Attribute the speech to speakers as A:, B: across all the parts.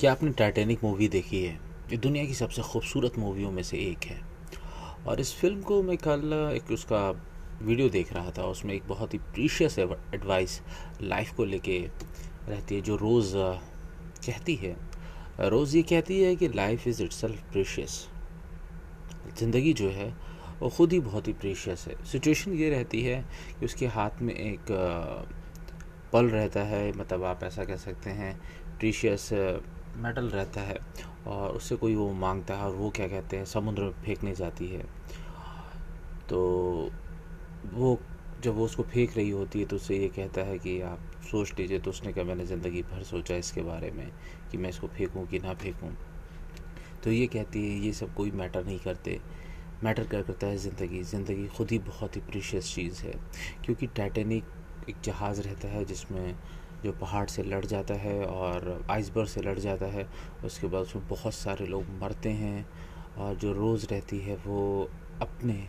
A: क्या आपने Titanic movie देखी है? ये दुनिया की सबसे खूबसूरत मूवियों में से एक है। और इस फ़िल्म को मैं कल एक उसका वीडियो देख रहा था, उसमें एक बहुत ही प्रीशियस एडवाइस लाइफ को लेके रहती है, जो रोज़ कहती है। रोज़ ये कहती है कि लाइफ इज़ इट्स प्रीशियस ज़िंदगी जो है, वो ख़ुद ही बहुत ही प्रीशियस है। सिचुएशन ये रहती है कि उसके हाथ में एक पल रहता है मतलब आप ऐसा कह सकते हैं प्रीशियस मेटल रहता है और उससे कोई वो माँगता है और वो क्या कहते हैं, समुद्र में फेंकने जाती है। तो वो जब वो उसको फेंक रही होती है तो उससे ये कहता है कि आप सोच लीजिए तो उसने कहा, मैंने ज़िंदगी भर सोचा इसके बारे में कि मैं इसको फेंकूँ कि ना फेंकूँ। तो ये कहती है, ये सब कोई मैटर नहीं करते। मैटर क्या करता है ज़िंदगी? ज़िंदगी खुद ही बहुत ही प्रीशियस चीज़ है, क्योंकि टाइटेनिक एक जहाज़ रहता है जिसमें जो पहाड़ से लड़ जाता है और आइसबर्ग से लड़ जाता है, उसके बाद उसमें बहुत सारे लोग मरते हैं और जो रोज़ रहती है वो अपने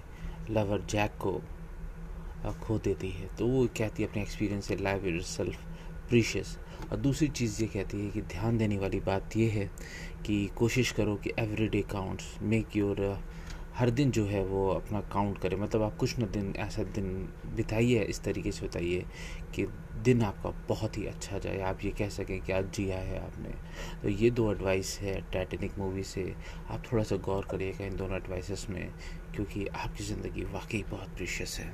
A: लवर जैक को खो देती है। तो वो कहती है अपने एक्सपीरियंस से लाइव इट सेल्फ प्रीशियस और दूसरी चीज़ ये कहती है कि ध्यान देने वाली बात ये है कि कोशिश करो कि every day counts make your हर दिन जो है वो अपना काउंट करें। मतलब आप कुछ ना दिन, ऐसा दिन बिताइए, इस तरीके से बताइए कि दिन आपका बहुत ही अच्छा जाए। आप ये कह सकें कि आज जिया है आपने। तो ये दो एडवाइस है टाइटेनिक मूवी से। आप थोड़ा सा गौर करिएगा इन दोनों एडवाइसेस में, क्योंकि आपकी ज़िंदगी वाकई बहुत प्रीशियस है।